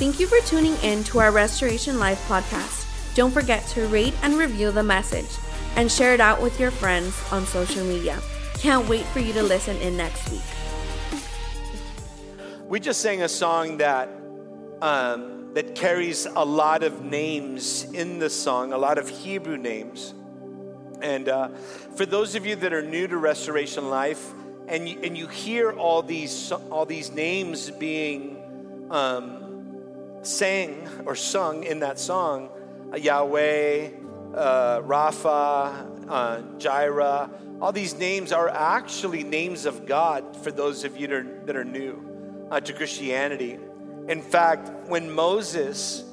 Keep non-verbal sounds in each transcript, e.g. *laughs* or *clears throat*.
Thank you for tuning in to our Restoration Life podcast. Don't forget to rate and review the message and share it out with your friends on social media. Can't wait for you to listen in next week. We just sang a song that um, that carries a lot of names in the song, a lot of Hebrew names. And uh, for those of you that are new to Restoration Life, and you, and you hear all these all these names being um, sang or sung in that song, uh, Yahweh, uh, Rapha, uh, Jireh, all these names are actually names of God for those of you that are, that are new uh, to Christianity. In fact, when Moses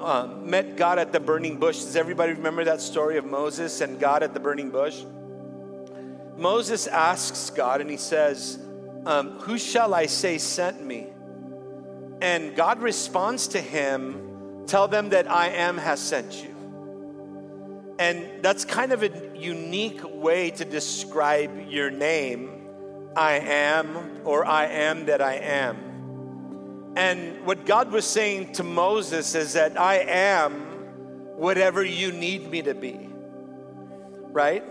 uh, met God at the burning bush, does everybody remember that story of Moses and God at the burning bush? Moses asks God and he says, um, Who shall I say sent me? And God responds to him, Tell them that I am has sent you. And that's kind of a unique way to describe your name I am, or I am that I am. And what God was saying to Moses is that I am whatever you need me to be, right?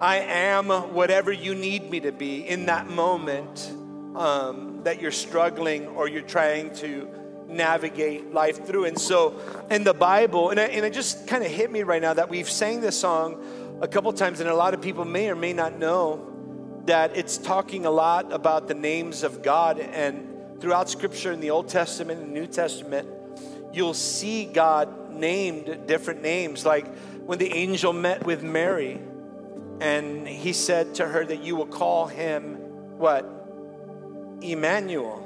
I am whatever you need me to be in that moment um, that you're struggling or you're trying to navigate life through. And so in the Bible, and, and it just kind of hit me right now that we've sang this song a couple times, and a lot of people may or may not know that it's talking a lot about the names of God. And throughout Scripture in the Old Testament and New Testament, you'll see God named different names. Like when the angel met with Mary, and he said to her that you will call him what? Emmanuel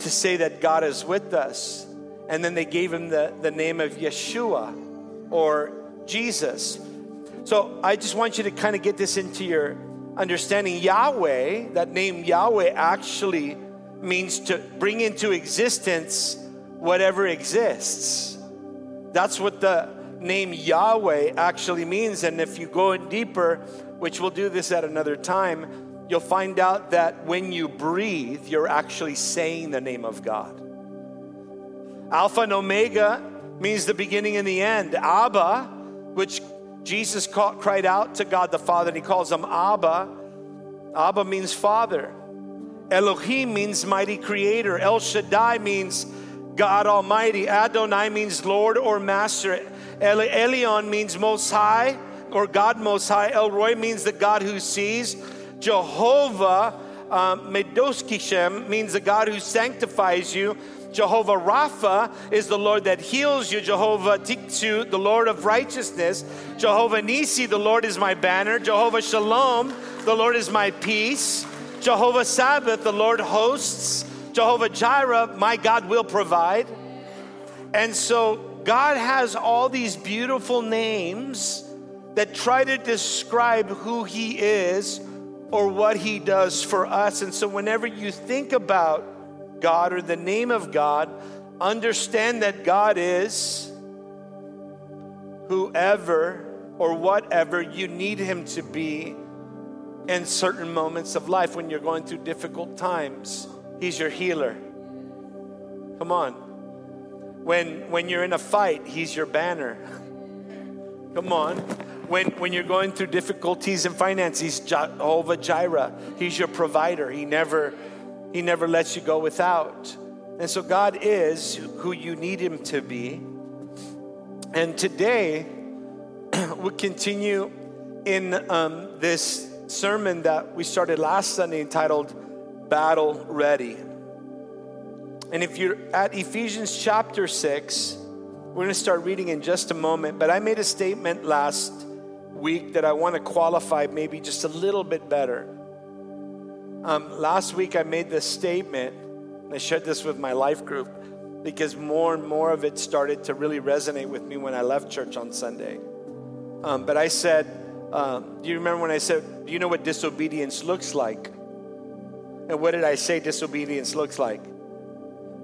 to say that God is with us. And then they gave him the, the name of Yeshua or Jesus. So I just want you to kind of get this into your understanding. Yahweh, that name Yahweh actually means to bring into existence whatever exists. That's what the name Yahweh actually means. And if you go in deeper, which we'll do this at another time, you'll find out that when you breathe, you're actually saying the name of God. Alpha and Omega means the beginning and the end. Abba, which Jesus cried out to God the Father, and he calls him Abba. Abba means Father. Elohim means mighty creator. El Shaddai means God Almighty. Adonai means Lord or Master. El- Elyon means Most High or God Most High. El Roi means the God who sees. Jehovah um, Mekoddishkem means the God who sanctifies you. Jehovah Rapha is the Lord that heals you. Jehovah Tsidkenu, the Lord of righteousness. Jehovah Nisi, the Lord is my banner. Jehovah Shalom, the Lord is my peace. Jehovah Sabaoth, the Lord hosts. Jehovah Jireh, my God will provide. And so God has all these beautiful names that try to describe who He is or what He does for us. And so, whenever you think about God or the name of God, understand that God is whoever or whatever you need Him to be in certain moments of life when you're going through difficult times. He's your healer. Come on. When, when you're in a fight, He's your banner. Come on when, when you're going through difficulties in finance, He's Jehovah Jireh. He's your provider. He never, he never lets you go without. And so God is who you need Him to be. And today, *clears throat* we continue in um, this sermon that we started last Sunday entitled Battle Ready. And if you're at Ephesians chapter 6, we're going to start reading in just a moment. But I made a statement last week that I want to qualify maybe just a little bit better. Um, last week, I made this statement, and I shared this with my life group because more and more of it started to really resonate with me when I left church on Sunday. Um, but I said, um, Do you remember when I said, Do you know what disobedience looks like? And what did I say disobedience looks like?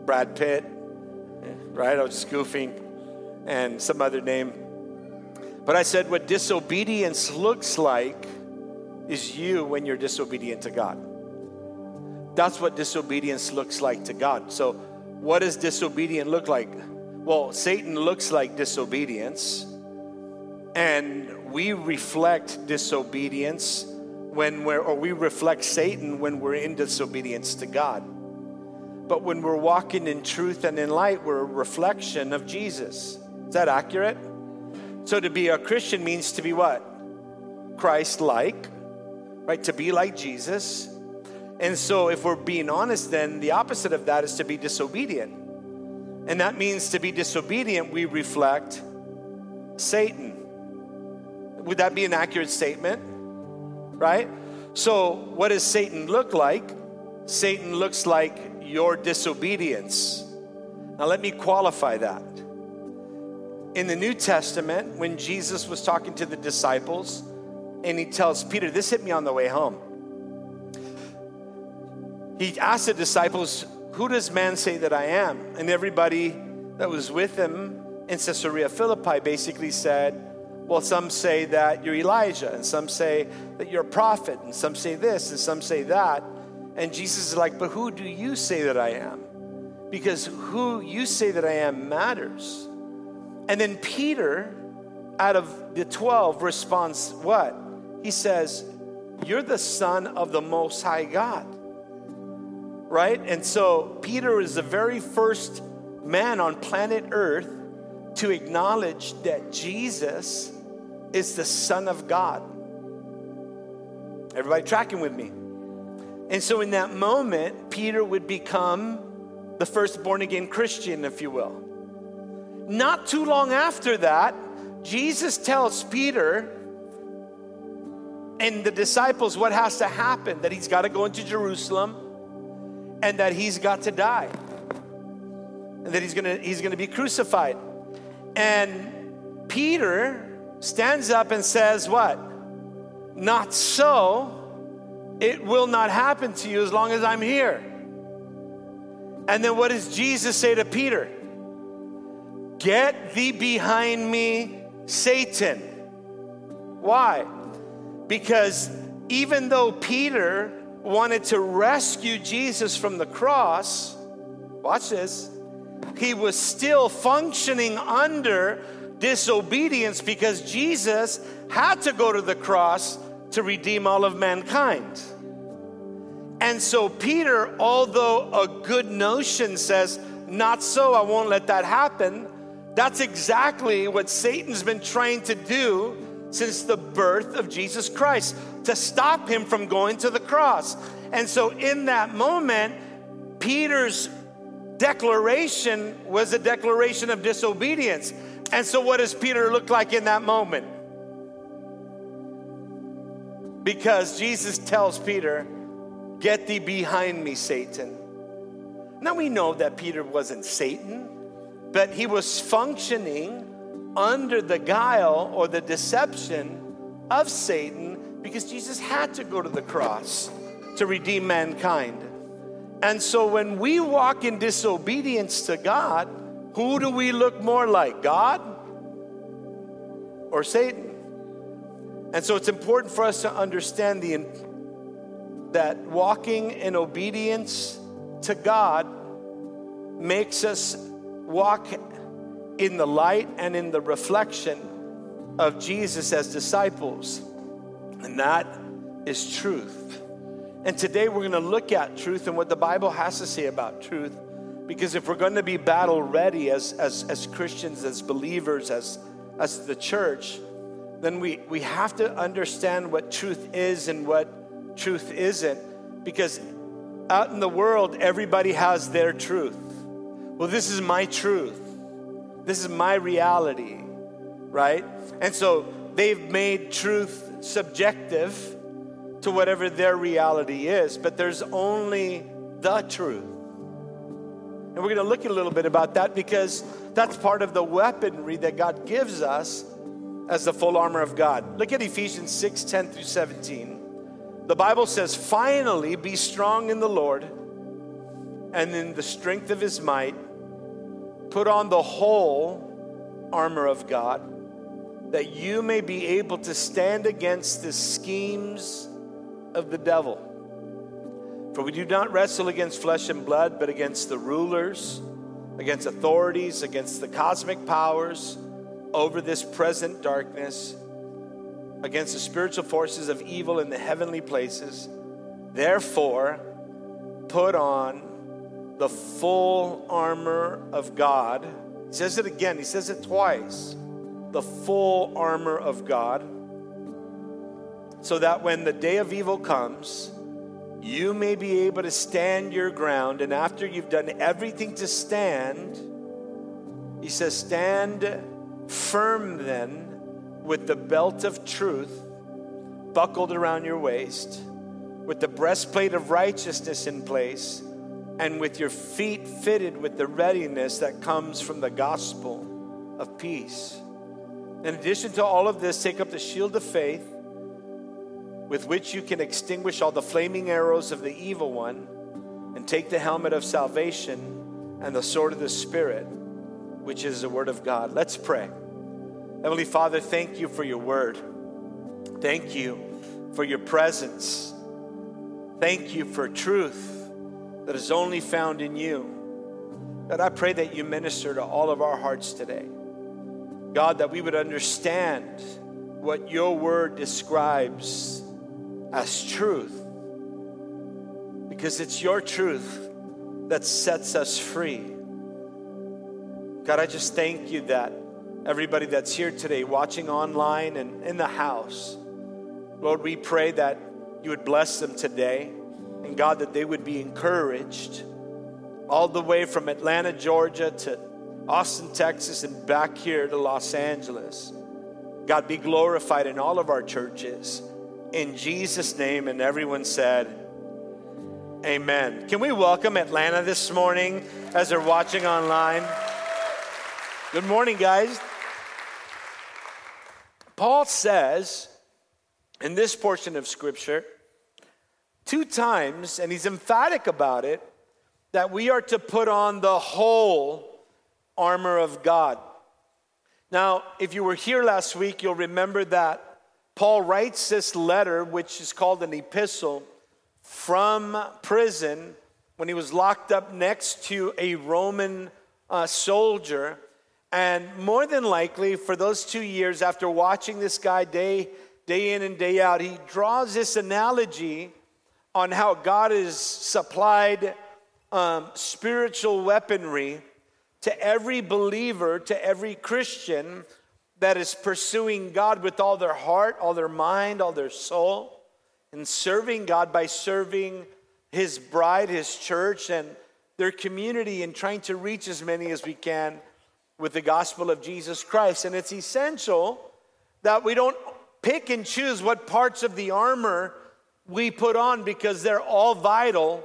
Brad Pitt, right? I was just goofing, and some other name. But I said, what disobedience looks like is you when you're disobedient to God. That's what disobedience looks like to God. So, what does disobedient look like? Well, Satan looks like disobedience, and we reflect disobedience when we're, or we reflect Satan when we're in disobedience to God. But when we're walking in truth and in light, we're a reflection of Jesus. Is that accurate? So to be a Christian means to be what? Christ like, right? To be like Jesus. And so if we're being honest, then the opposite of that is to be disobedient. And that means to be disobedient, we reflect Satan. Would that be an accurate statement? Right? So, what does Satan look like? Satan looks like your disobedience. Now, let me qualify that. In the New Testament, when Jesus was talking to the disciples, and he tells Peter, This hit me on the way home. He asked the disciples, Who does man say that I am? And everybody that was with him in Caesarea Philippi basically said, Well, some say that you're Elijah, and some say that you're a prophet, and some say this, and some say that. And Jesus is like, But who do you say that I am? Because who you say that I am matters. And then Peter, out of the 12, responds, What? He says, You're the Son of the Most High God. Right? And so Peter is the very first man on planet Earth to acknowledge that Jesus is the Son of God. Everybody tracking with me? And so, in that moment, Peter would become the first born again Christian, if you will. Not too long after that, Jesus tells Peter and the disciples what has to happen that he's got to go into Jerusalem and that he's got to die and that he's gonna he's gonna be crucified and peter stands up and says what not so it will not happen to you as long as I'm here. And then what does Jesus say to Peter? Get thee behind me, Satan. Why? Because even though Peter wanted to rescue Jesus from the cross, watch this, he was still functioning under disobedience because Jesus had to go to the cross to redeem all of mankind. And so, Peter, although a good notion says, Not so, I won't let that happen, that's exactly what Satan's been trying to do since the birth of Jesus Christ to stop him from going to the cross. And so, in that moment, Peter's declaration was a declaration of disobedience. And so, what does Peter look like in that moment? because Jesus tells Peter, Get thee behind me, Satan. Now we know that Peter wasn't Satan, but he was functioning under the guile or the deception of Satan because Jesus had to go to the cross to redeem mankind. And so when we walk in disobedience to God, who do we look more like, God or Satan? And so it's important for us to understand the, that walking in obedience to God makes us walk in the light and in the reflection of Jesus as disciples. And that is truth. And today we're going to look at truth and what the Bible has to say about truth. Because if we're going to be battle ready as, as, as Christians, as believers, as, as the church, then we, we have to understand what truth is and what truth isn't. Because out in the world, everybody has their truth. Well, this is my truth. This is my reality, right? And so they've made truth subjective to whatever their reality is, but there's only the truth. And we're going to look a little bit about that because that's part of the weaponry that God gives us as the full armor of God. Look at Ephesians 6 10 through 17. The Bible says, Finally, be strong in the Lord and in the strength of his might. Put on the whole armor of God, that you may be able to stand against the schemes of the devil. For we do not wrestle against flesh and blood, but against the rulers against authorities, against the cosmic powers over this present darkness, against the spiritual forces of evil in the heavenly places. Therefore, put on the full armor of God. He says it again, he says it twice. The full armor of God, so that when the day of evil comes, you may be able to stand your ground. And after you've done everything to stand, he says, Stand firm then with the belt of truth buckled around your waist, with the breastplate of righteousness in place, and with your feet fitted with the readiness that comes from the gospel of peace. In addition to all of this, take up the shield of faith with which you can extinguish all the flaming arrows of the evil one, and take the helmet of salvation and the sword of the Spirit, which is the word of God. Let's pray. Heavenly Father, thank you for your word. Thank you for your presence. Thank you for truth that is only found in you. God, I pray that you minister to all of our hearts today. God, that we would understand what your word describes as truth because it's your truth that sets us free. God, I just thank you that everybody that's here today, watching online and in the house, Lord, we pray that you would bless them today. And God, that they would be encouraged all the way from Atlanta, Georgia to Austin, Texas, and back here to Los Angeles. God, be glorified in all of our churches in Jesus' name. And everyone said, Amen. Can we welcome Atlanta this morning as they're watching online? Good morning, guys. Paul says in this portion of Scripture, two times, and he's emphatic about it, that we are to put on the whole armor of God. Now, if you were here last week, you'll remember that Paul writes this letter, which is called an epistle, from prison when he was locked up next to a Roman uh, soldier. And more than likely, for those two years, after watching this guy day, day in and day out, he draws this analogy on how God has supplied um, spiritual weaponry to every believer, to every Christian that is pursuing God with all their heart, all their mind, all their soul, and serving God by serving His bride, His church, and their community, and trying to reach as many as we can with the gospel of Jesus Christ. And it's essential that we don't pick and choose what parts of the armor we put on because they're all vital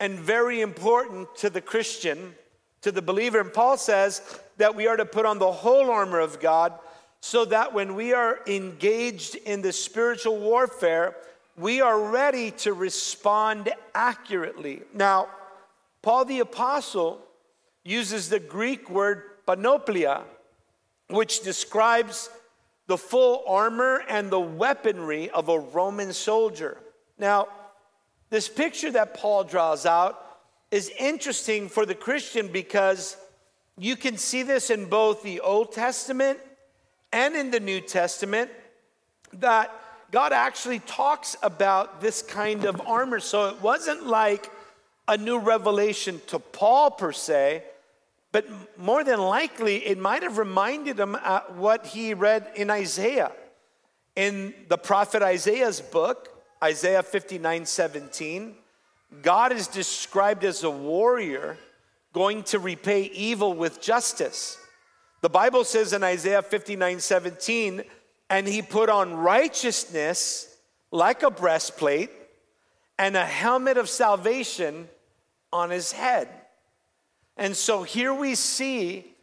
and very important to the Christian, to the believer. And Paul says that we are to put on the whole armor of God so that when we are engaged in the spiritual warfare, we are ready to respond accurately. Now, Paul the Apostle uses the Greek word panoplia, which describes the full armor and the weaponry of a Roman soldier. Now, this picture that Paul draws out is interesting for the Christian because you can see this in both the Old Testament and in the New Testament that God actually talks about this kind of armor. So it wasn't like a new revelation to Paul per se, but more than likely it might have reminded him what he read in Isaiah. In the prophet Isaiah's book, Isaiah 59 17, God is described as a warrior going to repay evil with justice. The Bible says in Isaiah 59 17, and he put on righteousness like a breastplate and a helmet of salvation on his head. And so here we see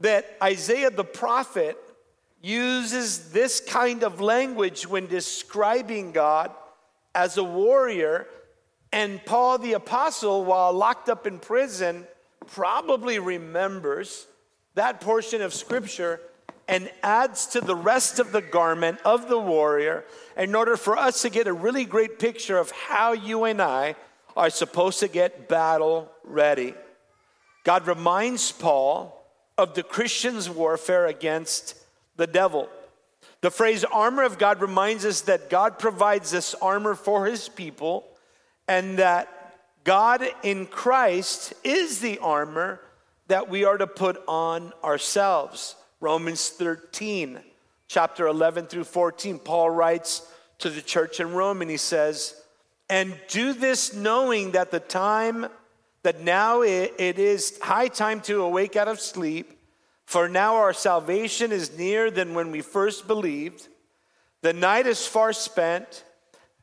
that Isaiah the prophet uses this kind of language when describing God as a warrior. And Paul the apostle, while locked up in prison, probably remembers that portion of scripture and adds to the rest of the garment of the warrior in order for us to get a really great picture of how you and I are supposed to get battle ready. God reminds Paul of the Christian's warfare against the devil. The phrase armor of God reminds us that God provides this armor for his people and that God in Christ is the armor that we are to put on ourselves. Romans 13, chapter 11 through 14, Paul writes to the church in Rome and he says, And do this knowing that the time, that now it, it is high time to awake out of sleep for now our salvation is nearer than when we first believed. The night is far spent,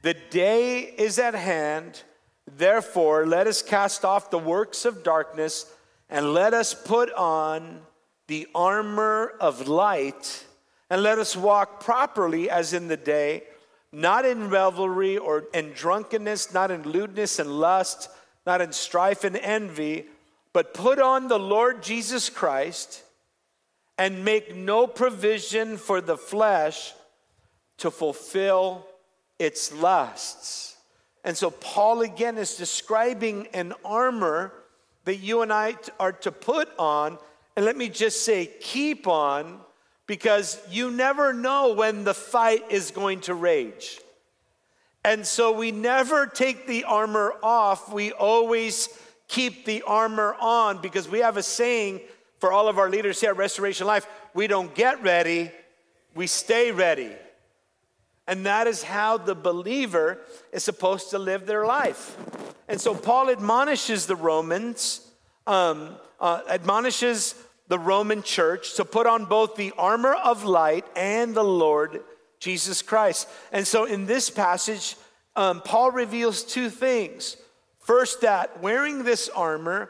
the day is at hand. Therefore, let us cast off the works of darkness and let us put on the armor of light and let us walk properly as in the day, not in revelry or in drunkenness, not in lewdness and lust, not in strife and envy, but put on the Lord Jesus Christ and make no provision for the flesh to fulfill its lusts. And so, Paul again is describing an armor that you and I are to put on. And let me just say, keep on, because you never know when the fight is going to rage. And so, we never take the armor off, we always keep the armor on, because we have a saying for all of our leaders here at Restoration Life, we don't get ready, we stay ready. And that is how the believer is supposed to live their life. And so Paul admonishes the Romans, um, uh, admonishes the Roman church to put on both the armor of light and the Lord Jesus Christ. And so in this passage, um, Paul reveals two things. First, that wearing this armor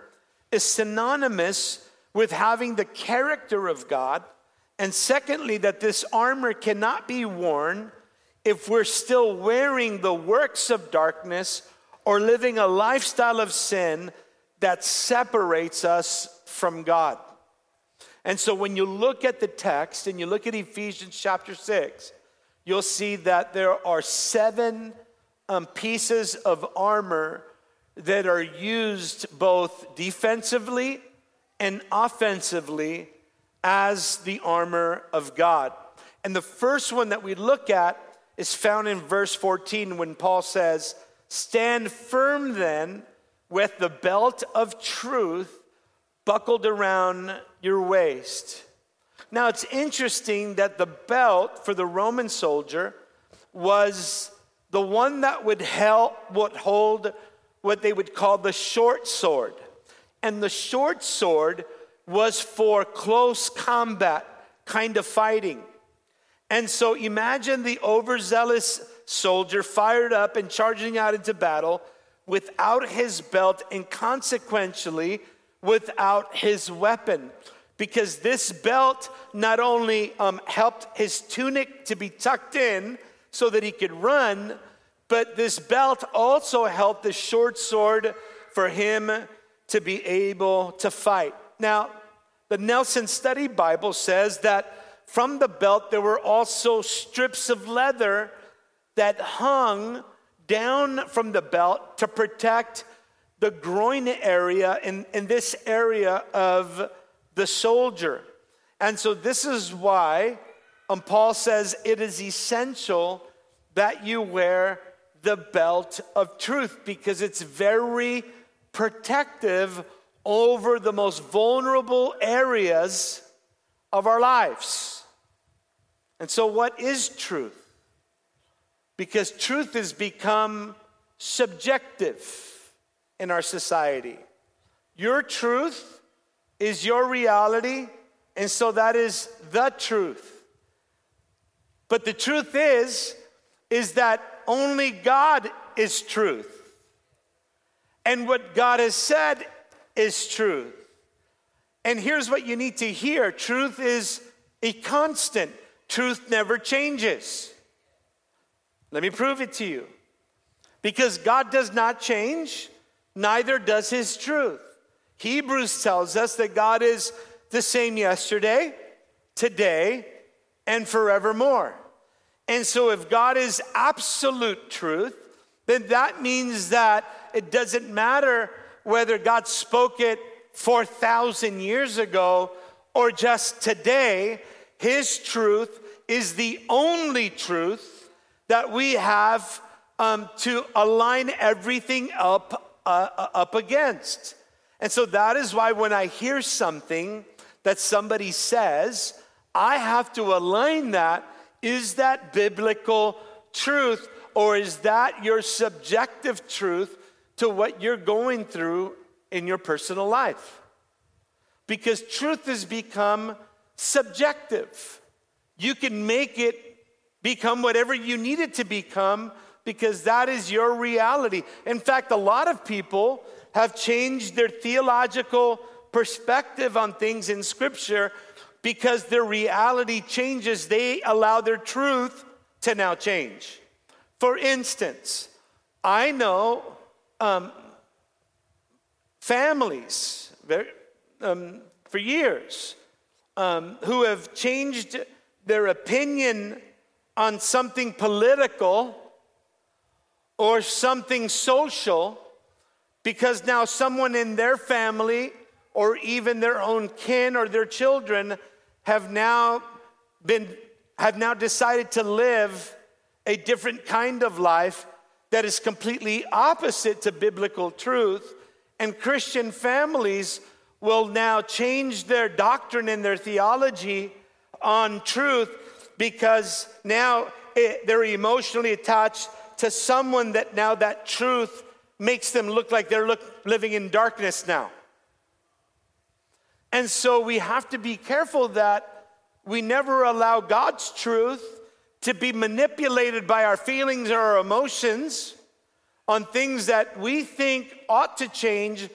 is synonymous with having the character of God. And secondly, that this armor cannot be worn if we're still wearing the works of darkness or living a lifestyle of sin that separates us from God. And so when you look at the text and you look at Ephesians chapter 6, you'll see that there are seven um, pieces of armor that are used both defensively and offensively as the armor of God. And the first one that we look at is found in verse 14 when Paul says, Stand firm then with the belt of truth buckled around your waist. Now it's interesting that the belt for the Roman soldier was the one that would help would hold what they would call the short sword. And the short sword was for close combat kind of fighting. And so imagine the overzealous soldier fired up and charging out into battle without his belt and consequentially without his weapon. Because this belt not only um, helped his tunic to be tucked in so that he could run, but this belt also helped the short sword for him to be able to fight. Now, the Nelson Study Bible says that from the belt there were also strips of leather that hung down from the belt to protect the groin area in, in this area of the soldier. And so, this is why um, Paul says it is essential that you wear the belt of truth because it's very protective over the most vulnerable areas of our lives. And so, what is truth? Because truth has become subjective in our society. Your truth is your reality, and so that is the truth. But the truth is, is that only God is truth. And what God has said is truth. And here's what you need to hear truth is a constant, truth never changes. Let me prove it to you. Because God does not change, neither does his truth. Hebrews tells us that God is the same yesterday, today, and forevermore. And so, if God is absolute truth, then that means that it doesn't matter whether God spoke it 4,000 years ago or just today, His truth is the only truth that we have um, to align everything up, uh, uh, up against. And so that is why when I hear something that somebody says, I have to align that. Is that biblical truth or is that your subjective truth to what you're going through in your personal life? Because truth has become subjective. You can make it become whatever you need it to become because that is your reality. In fact, a lot of people have changed their theological perspective on things in Scripture because their reality changes. They allow their truth to now change. For instance, I know um, families very, um, for years um, who have changed their opinion on something political or something social because now someone in their family or even their own kin or their children have now been have now decided to live a different kind of life that is completely opposite to biblical truth and christian families will now change their doctrine and their theology on truth because now it, they're emotionally attached to someone that now that truth makes them look like they're look, living in darkness now. And so we have to be careful that we never allow God's truth to be manipulated by our feelings or our emotions on things that we think ought to change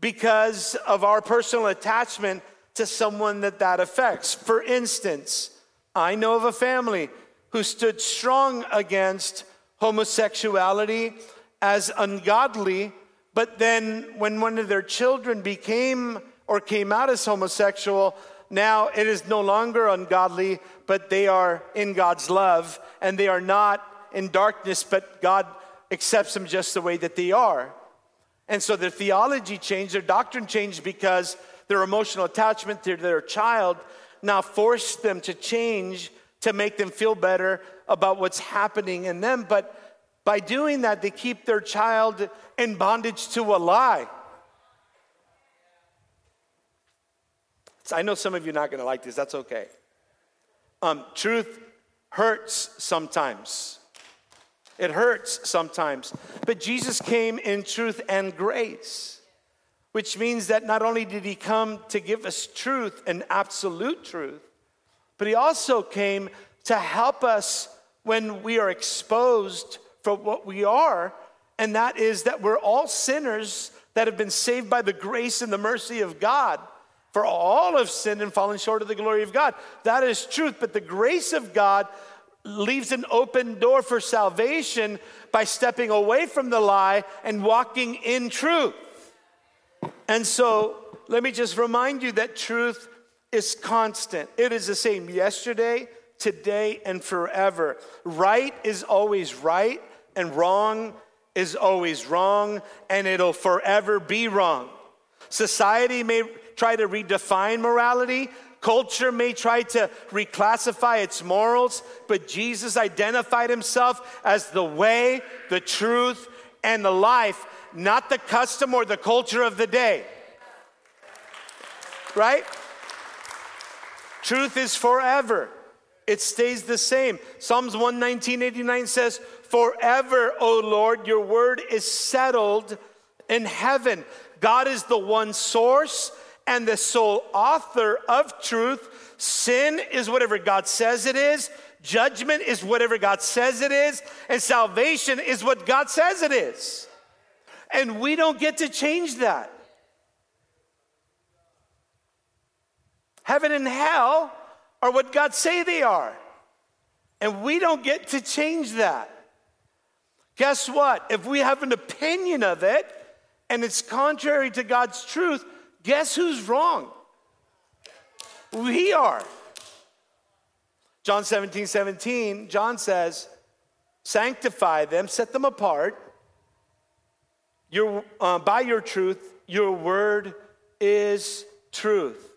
because of our personal attachment to someone that that affects. For instance, I know of a family who stood strong against homosexuality as ungodly, but then when one of their children became or came out as homosexual, now it is no longer ungodly, but they are in God's love and they are not in darkness, but God accepts them just the way that they are. And so their theology changed, their doctrine changed because their emotional attachment to their child now forced them to change to make them feel better about what's happening in them. But by doing that, they keep their child in bondage to a lie. I know some of you are not going to like this. That's okay. Um, truth hurts sometimes. It hurts sometimes. But Jesus came in truth and grace, which means that not only did he come to give us truth and absolute truth, but he also came to help us when we are exposed for what we are, and that is that we're all sinners that have been saved by the grace and the mercy of God. For all have sinned and fallen short of the glory of God. That is truth, but the grace of God leaves an open door for salvation by stepping away from the lie and walking in truth. And so, let me just remind you that truth is constant. It is the same yesterday, today, and forever. Right is always right, and wrong is always wrong, and it'll forever be wrong. Society may try to redefine morality, culture may try to reclassify its morals, but Jesus identified himself as the way, the truth, and the life, not the custom or the culture of the day. Right? Truth is forever. It stays the same. Psalms 119.89 says, Forever, O Lord, your word is settled in heaven. God is the one source and the sole author of truth. Sin is whatever God says it is. Judgment is whatever God says it is. And salvation is what God says it is. And we don't get to change that. Heaven and hell are what God say they are. And we don't get to change that. Guess what? If we have an opinion of it and it's contrary to God's truth, guess who's wrong? We are. John 17, 17, John says, Sanctify them, set them apart. Your, uh, by your truth, your word is truth.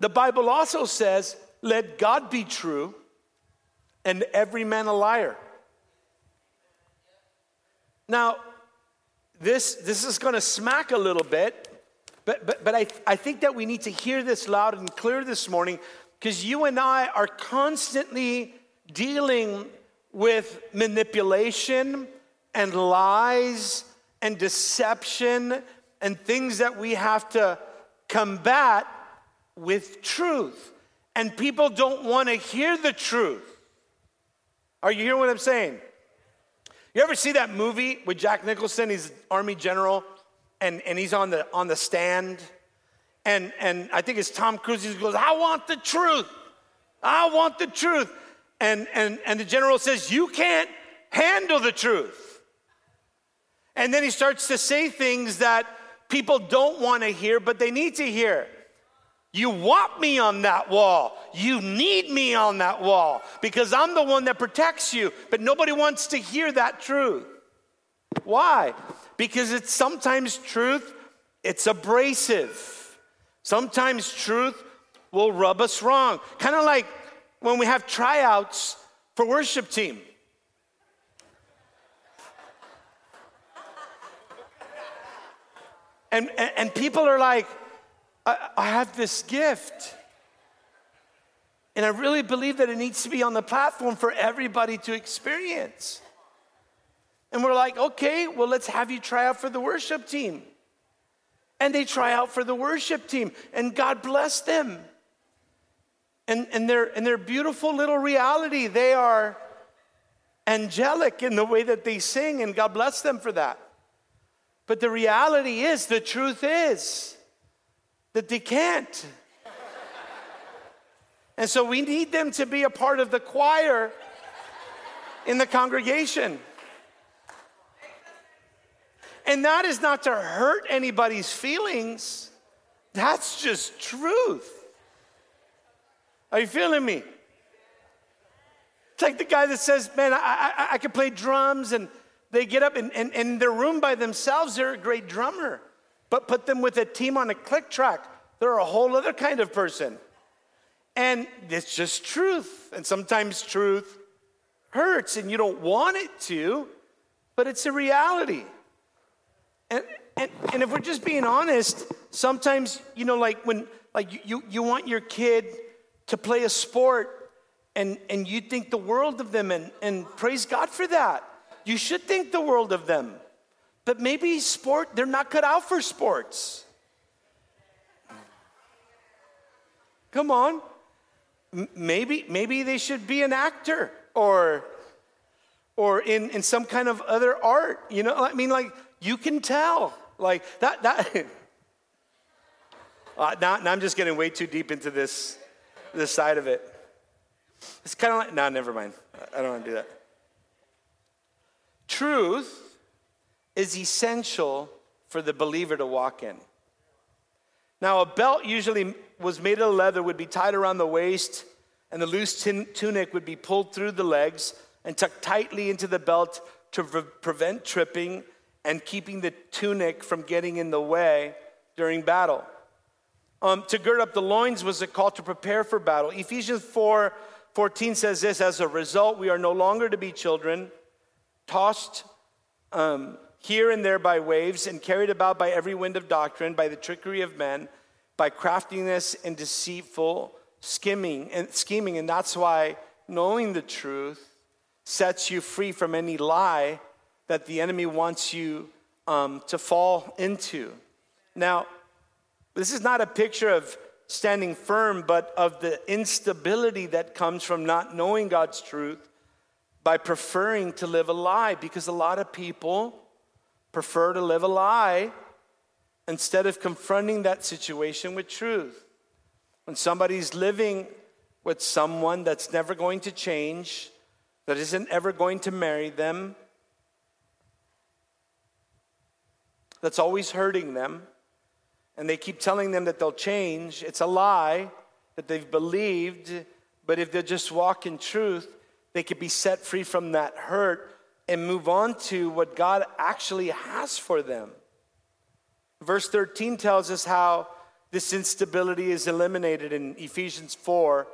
The Bible also says, let God be true and every man a liar. Now, this, this is going to smack a little bit, but, but, but I, I think that we need to hear this loud and clear this morning because you and I are constantly dealing with manipulation and lies and deception and things that we have to combat with truth. And people don't want to hear the truth. Are you hearing what I'm saying? You ever see that movie with Jack Nicholson? He's army general and, and he's on the on the stand. And and I think it's Tom Cruise. He goes, I want the truth. I want the truth. And and and the general says, You can't handle the truth. And then he starts to say things that people don't want to hear, but they need to hear. You want me on that wall. You need me on that wall because I'm the one that protects you. But nobody wants to hear that truth. Why? Because it's sometimes truth, it's abrasive. Sometimes truth will rub us wrong. Kind of like when we have tryouts for worship team. And, and, and people are like, I, I have this gift. And I really believe that it needs to be on the platform for everybody to experience. And we're like, okay, well, let's have you try out for the worship team. And they try out for the worship team, and God bless them. And, and, their, and their beautiful little reality, they are angelic in the way that they sing, and God bless them for that. But the reality is, the truth is, that they can't. And so we need them to be a part of the choir in the congregation. And that is not to hurt anybody's feelings, that's just truth. Are you feeling me? It's like the guy that says, Man, I, I, I can play drums, and they get up and, and, and in their room by themselves, they're a great drummer. But put them with a team on a click track, they're a whole other kind of person. And it's just truth. And sometimes truth hurts and you don't want it to, but it's a reality. And, and, and if we're just being honest, sometimes, you know, like when like you, you want your kid to play a sport and, and you think the world of them and, and praise God for that. You should think the world of them. But maybe sport, they're not cut out for sports. Come on. M- maybe, maybe they should be an actor or, or in, in some kind of other art. You know, I mean, like, you can tell. Like, that, that. *laughs* uh, now, now I'm just getting way too deep into this, this side of it. It's kind of like, no, never mind. I don't want to do that. Truth is essential for the believer to walk in. Now, a belt usually was made of leather, would be tied around the waist, and the loose tin- tunic would be pulled through the legs and tucked tightly into the belt to pre- prevent tripping and keeping the tunic from getting in the way during battle. Um, to gird up the loins was a call to prepare for battle. Ephesians 4 14 says this As a result, we are no longer to be children, tossed um, here and there by waves, and carried about by every wind of doctrine, by the trickery of men, by craftiness and deceitful skimming and scheming. And that's why knowing the truth sets you free from any lie that the enemy wants you um, to fall into. Now, this is not a picture of standing firm, but of the instability that comes from not knowing God's truth by preferring to live a lie, because a lot of people prefer to live a lie instead of confronting that situation with truth. When somebody's living with someone that's never going to change, that isn't ever going to marry them, that's always hurting them, and they keep telling them that they'll change, it's a lie that they've believed, but if they just walk in truth, they could be set free from that hurt and move on to what God actually has for them. Verse 13 tells us how this instability is eliminated in Ephesians 4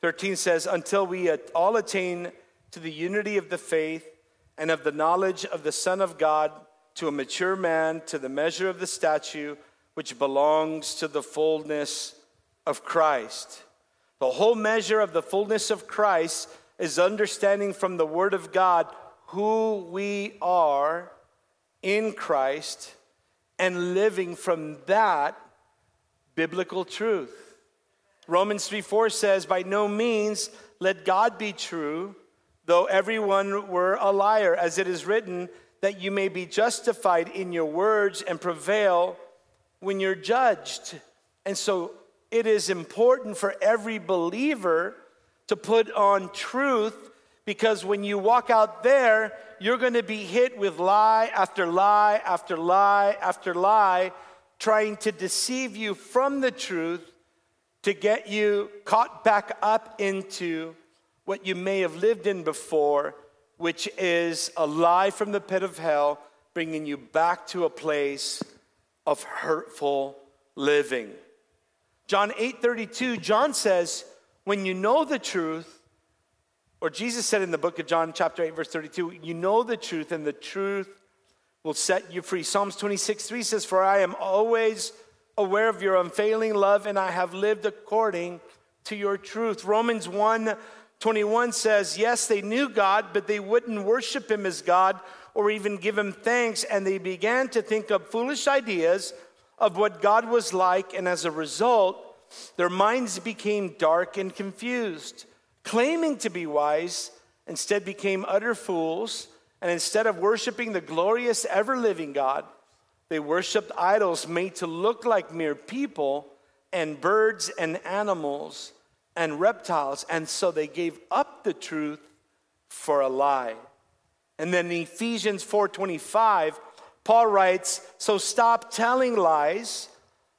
13 says, Until we all attain to the unity of the faith and of the knowledge of the Son of God, to a mature man, to the measure of the statue which belongs to the fullness of Christ. The whole measure of the fullness of Christ is understanding from the Word of God who we are in Christ and living from that biblical truth. Romans 3 4 says, By no means let God be true, though everyone were a liar, as it is written, that you may be justified in your words and prevail when you're judged. And so it is important for every believer to put on truth because when you walk out there, you're going to be hit with lie after lie after lie after lie, trying to deceive you from the truth to get you caught back up into what you may have lived in before, which is a lie from the pit of hell, bringing you back to a place of hurtful living. John 8:32, John says, when you know the truth, or Jesus said in the book of John, chapter 8, verse 32, you know the truth, and the truth will set you free. Psalms 26, 3 says, For I am always aware of your unfailing love, and I have lived according to your truth. Romans 1 21 says, Yes, they knew God, but they wouldn't worship him as God or even give him thanks, and they began to think of foolish ideas of what God was like, and as a result, their minds became dark and confused. Claiming to be wise, instead became utter fools, and instead of worshiping the glorious, ever living God, they worshiped idols made to look like mere people and birds and animals and reptiles. And so they gave up the truth for a lie. And then in Ephesians 4:25, Paul writes, "So stop telling lies.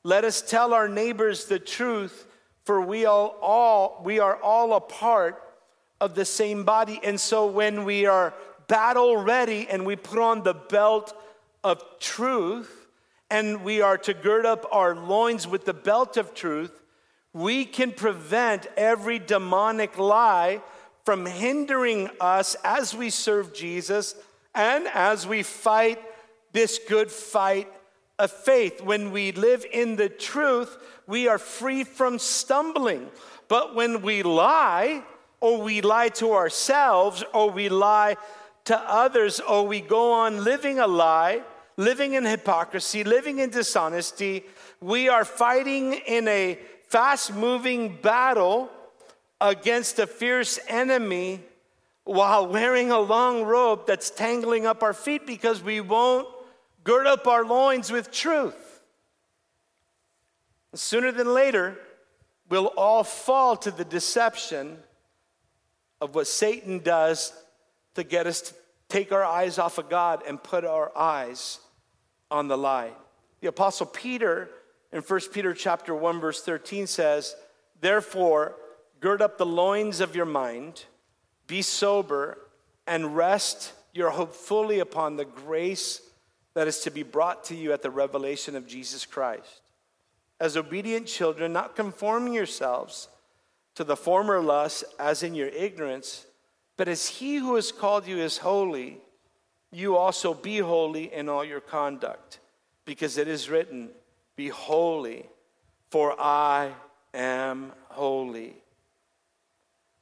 Let us tell our neighbors the truth, for we all, all we are all a part of the same body." And so when we are battle ready and we put on the belt of truth, and we are to gird up our loins with the belt of truth, we can prevent every demonic lie from hindering us as we serve Jesus and as we fight this good fight of faith. When we live in the truth, we are free from stumbling. But when we lie, or we lie to ourselves, or we lie to others, or we go on living a lie, living in hypocrisy, living in dishonesty. We are fighting in a fast moving battle against a fierce enemy while wearing a long robe that's tangling up our feet because we won't gird up our loins with truth. Sooner than later, we'll all fall to the deception of what Satan does to get us to take our eyes off of God and put our eyes on the lie. The apostle Peter in 1 Peter chapter 1 verse 13 says, "Therefore, gird up the loins of your mind, be sober, and rest your hope fully upon the grace that is to be brought to you at the revelation of Jesus Christ. As obedient children, not conforming yourselves to the former lusts as in your ignorance, but as he who has called you is holy, you also be holy in all your conduct, because it is written, Be holy, for I am holy.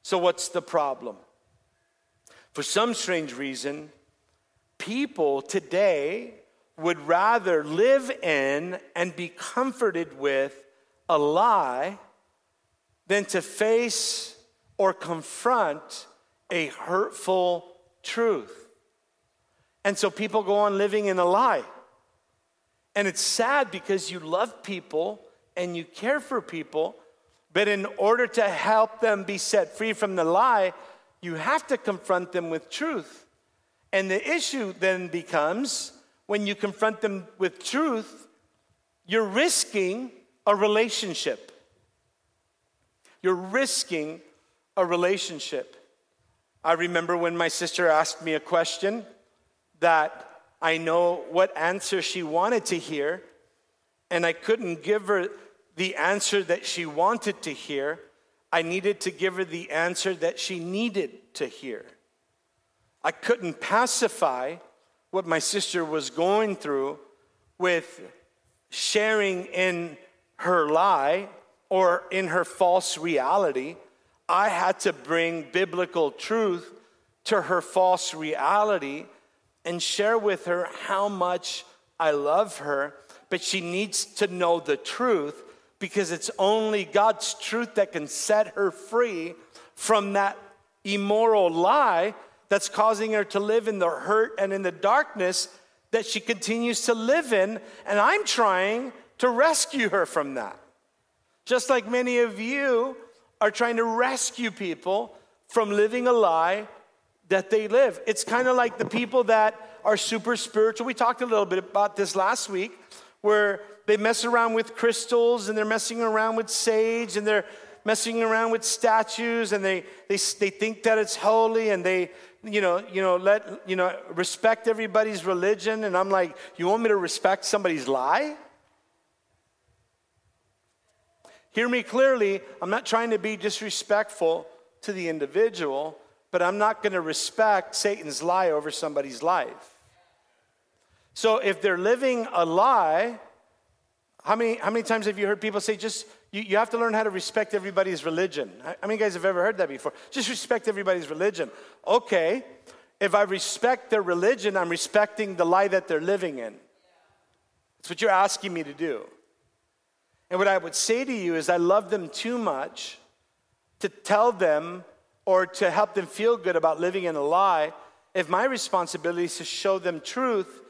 So, what's the problem? For some strange reason, people today would rather live in and be comforted with a lie than to face or confront a hurtful truth. And so people go on living in a lie. And it's sad because you love people and you care for people, but in order to help them be set free from the lie, you have to confront them with truth. And the issue then becomes when you confront them with truth, you're risking a relationship. You're risking a relationship. I remember when my sister asked me a question that I know what answer she wanted to hear. and I couldn't give her the answer that she wanted to hear. I needed to give her the answer that she needed to hear. I couldn't pacify what my sister was going through with sharing in her lie or in her false reality. I had to bring biblical truth to her false reality and share with her how much I love her, but she needs to know the truth because it's only God's truth that can set her free from that immoral lie that's causing her to live in the hurt and in the darkness that she continues to live in. And I'm trying to rescue her from that. Just like many of you are trying to rescue people from living a lie that they live. It's kind of like the people that are super spiritual. We talked a little bit about this last week, where they mess around with crystals and they're messing around with sage and they're messing around with statues and they, they, they think that it's holy and they, you know, you know, let, you know, respect everybody's religion. And I'm like, you want me to respect somebody's lie? Hear me clearly. I'm not trying to be disrespectful to the individual, but I'm not going to respect Satan's lie over somebody's life. So if they're living a lie, how many, how many times have you heard people say, just, you, you have to learn how to respect everybody's religion? How many guys have ever heard that before? Just respect everybody's religion. Okay, if I respect their religion, I'm respecting the lie that they're living in. That's what you're asking me to do. And what I would say to you is, I love them too much to tell them or to help them feel good about living in a lie if my responsibility is to show them truth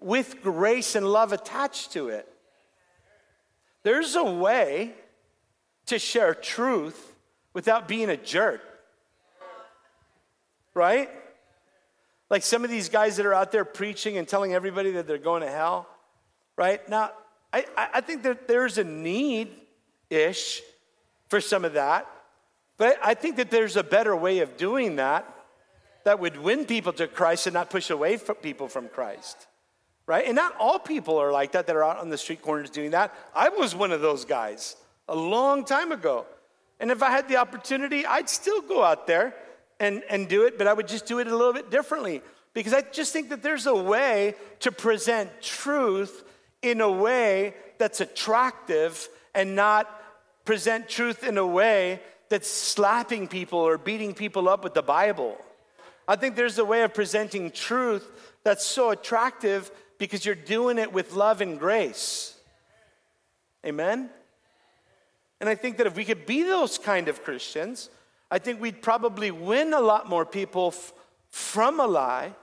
with grace and love attached to it. There's a way to share truth without being a jerk. Right? Like some of these guys that are out there preaching and telling everybody that they're going to hell. Right? Now, I, I think that there's a need ish for some of that. But I think that there's a better way of doing that that would win people to Christ and not push away people from Christ right? And not all people are like that that are out on the street corners doing that. I was one of those guys a long time ago. And if I had the opportunity, I'd still go out there and, and do it, but I would just do it a little bit differently because I just think that there's a way to present truth in a way that's attractive and not present truth in a way that's slapping people or beating people up with the Bible. I think there's a way of presenting truth that's so attractive because you're doing it with love and grace. Amen? And I think that if we could be those kind of Christians, I think we'd probably win a lot more people f- from a lie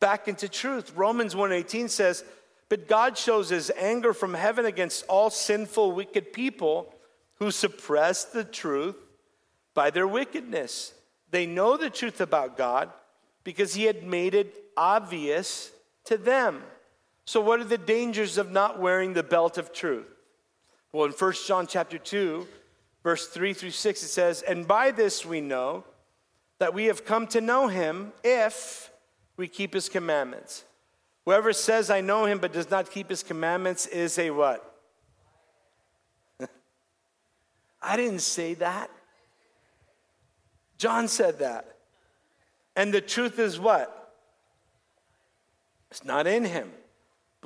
back into truth. Romans 1:18 says, "But God shows his anger from heaven against all sinful wicked people who suppress the truth by their wickedness. They know the truth about God because he had made it obvious to them." So what are the dangers of not wearing the belt of truth? Well, in 1 John chapter 2, verse 3 through 6 it says, "And by this we know that we have come to know him if we keep his commandments. Whoever says I know him but does not keep his commandments is a what? *laughs* I didn't say that. John said that. And the truth is what? It's not in him.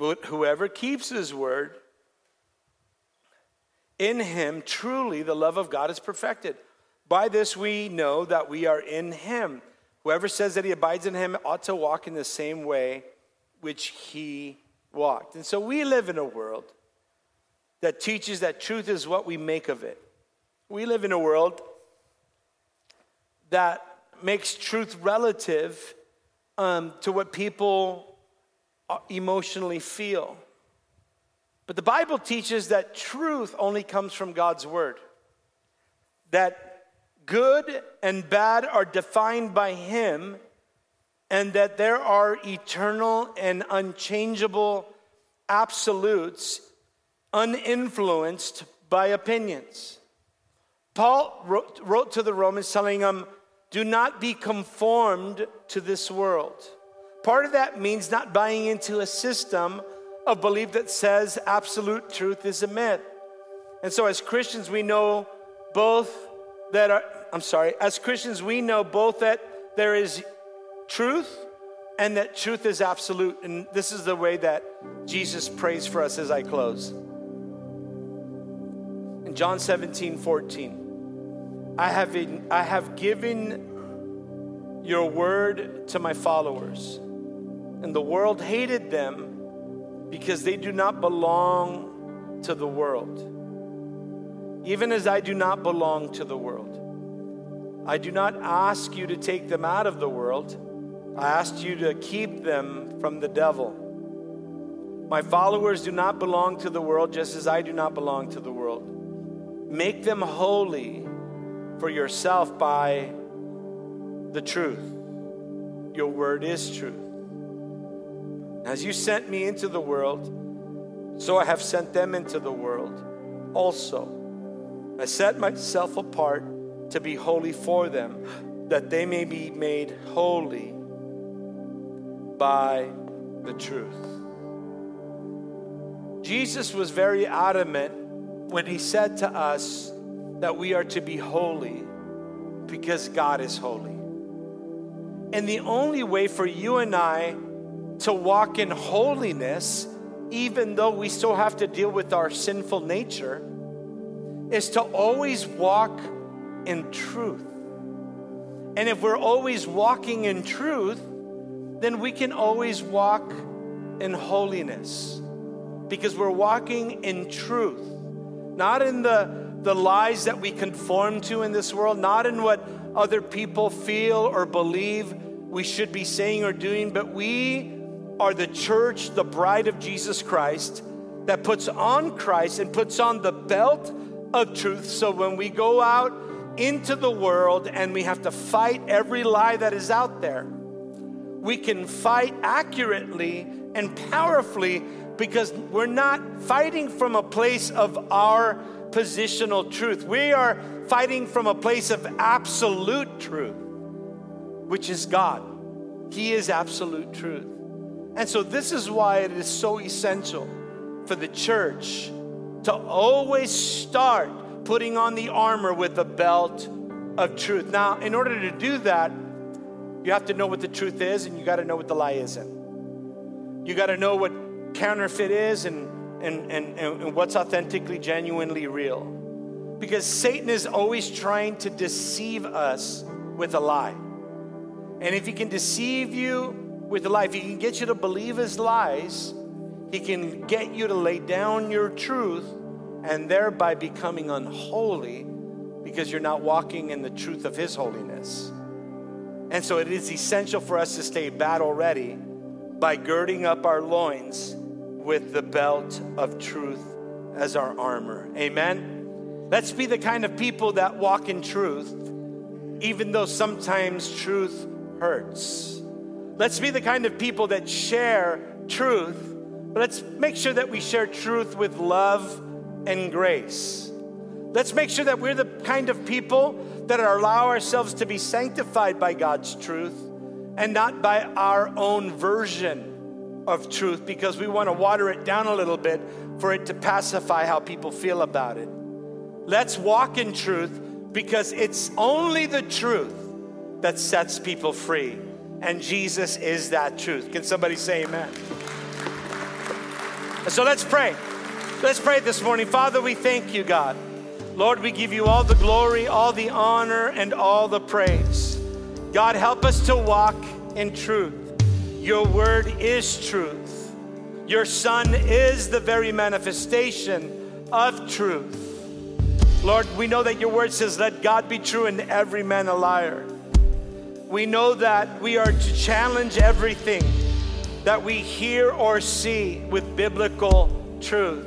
But whoever keeps his word, in him truly the love of God is perfected. By this we know that we are in him. Whoever says that he abides in him ought to walk in the same way which he walked. And so we live in a world that teaches that truth is what we make of it. We live in a world that makes truth relative um, to what people Uh, emotionally feel. But the Bible teaches that truth only comes from God's word. That good and bad are defined by Him, and that there are eternal and unchangeable absolutes uninfluenced by opinions. Paul wrote, wrote to the Romans telling them, Do not be conformed to this world Part of that means not buying into a system of belief that says absolute truth is a myth. And so, as Christians, we know both that are, I'm sorry, as Christians, we know both that there is truth and that truth is absolute. And this is the way that Jesus prays for us as I close. In John 17, 14, I have, I have given your word to my followers, and the world hated them because they do not belong to the world even as I do not belong to the world. I do not ask you to take them out of the world. I ask you to keep them from the devil. My followers do not belong to the world, just as I do not belong to the world. Make them holy for yourself by the truth. Your word is truth. As you sent me into the world, so I have sent them into the world also. I set myself apart to be holy for them, that they may be made holy by the truth. Jesus was very adamant when he said to us that we are to be holy because God is holy. And the only way for you and I to walk in holiness, even though we still have to deal with our sinful nature, is to always walk in truth. And if we're always walking in truth, then we can always walk in holiness because we're walking in truth, not in the, the lies that we conform to in this world, not in what other people feel or believe we should be saying or doing, but we are the church, the bride of Jesus Christ, that puts on Christ and puts on the belt of truth. So when we go out into the world and we have to fight every lie that is out there, we can fight accurately and powerfully because we're not fighting from a place of our positional truth. We are fighting from a place of absolute truth, which is God. He is absolute truth. And so, this is why it is so essential for the church to always start putting on the armor with the belt of truth. Now, in order to do that, you have to know what the truth is and you got to know what the lie isn't. You got to know what counterfeit is and, and, and, and what's authentically, genuinely real. Because Satan is always trying to deceive us with a lie. And if he can deceive you with a lie, he can get you to believe his lies, he can get you to lay down your truth and thereby becoming unholy because you're not walking in the truth of His holiness. And so it is essential for us to stay battle ready by girding up our loins with the belt of truth as our armor. Amen. Let's be the kind of people that walk in truth, even though sometimes truth hurts. Let's be the kind of people that share truth but let's make sure that we share truth with love and grace. Let's make sure that we're the kind of people that allow ourselves to be sanctified by God's truth and not by our own version of truth because we want to water it down a little bit for it to pacify how people feel about it. Let's walk in truth because it's only the truth that sets people free. And Jesus is that truth. Can somebody say amen? So let's pray. Let's pray this morning. Father, we thank you, God. Lord, we give you all the glory, all the honor, and all the praise. God, help us to walk in truth. Your word is truth. Your Son is the very manifestation of truth. Lord, we know that your word says, Let God be true and every man a liar. We know that we are to challenge everything that we hear or see with biblical truth.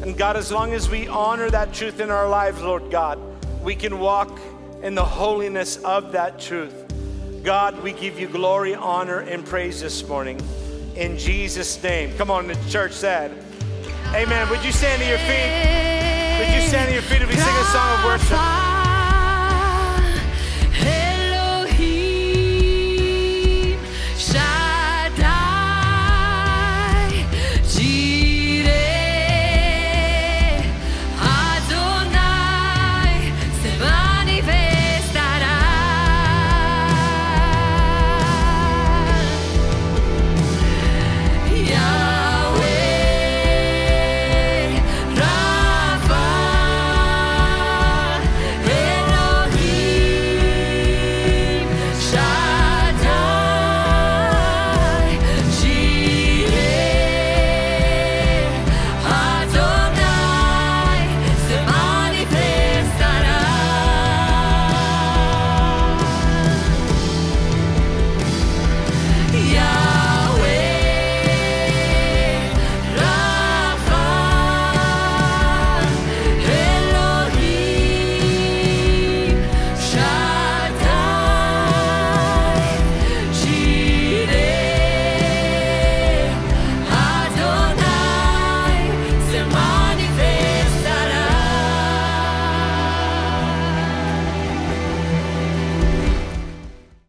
And God, as long as we honor that truth in our lives, Lord God, we can walk in the holiness of that truth. God, we give you glory, honor, and praise this morning. In Jesus' name. Come on, the church said, Amen. Would you stand to your feet? Would you stand to your feet if we sing a song of worship?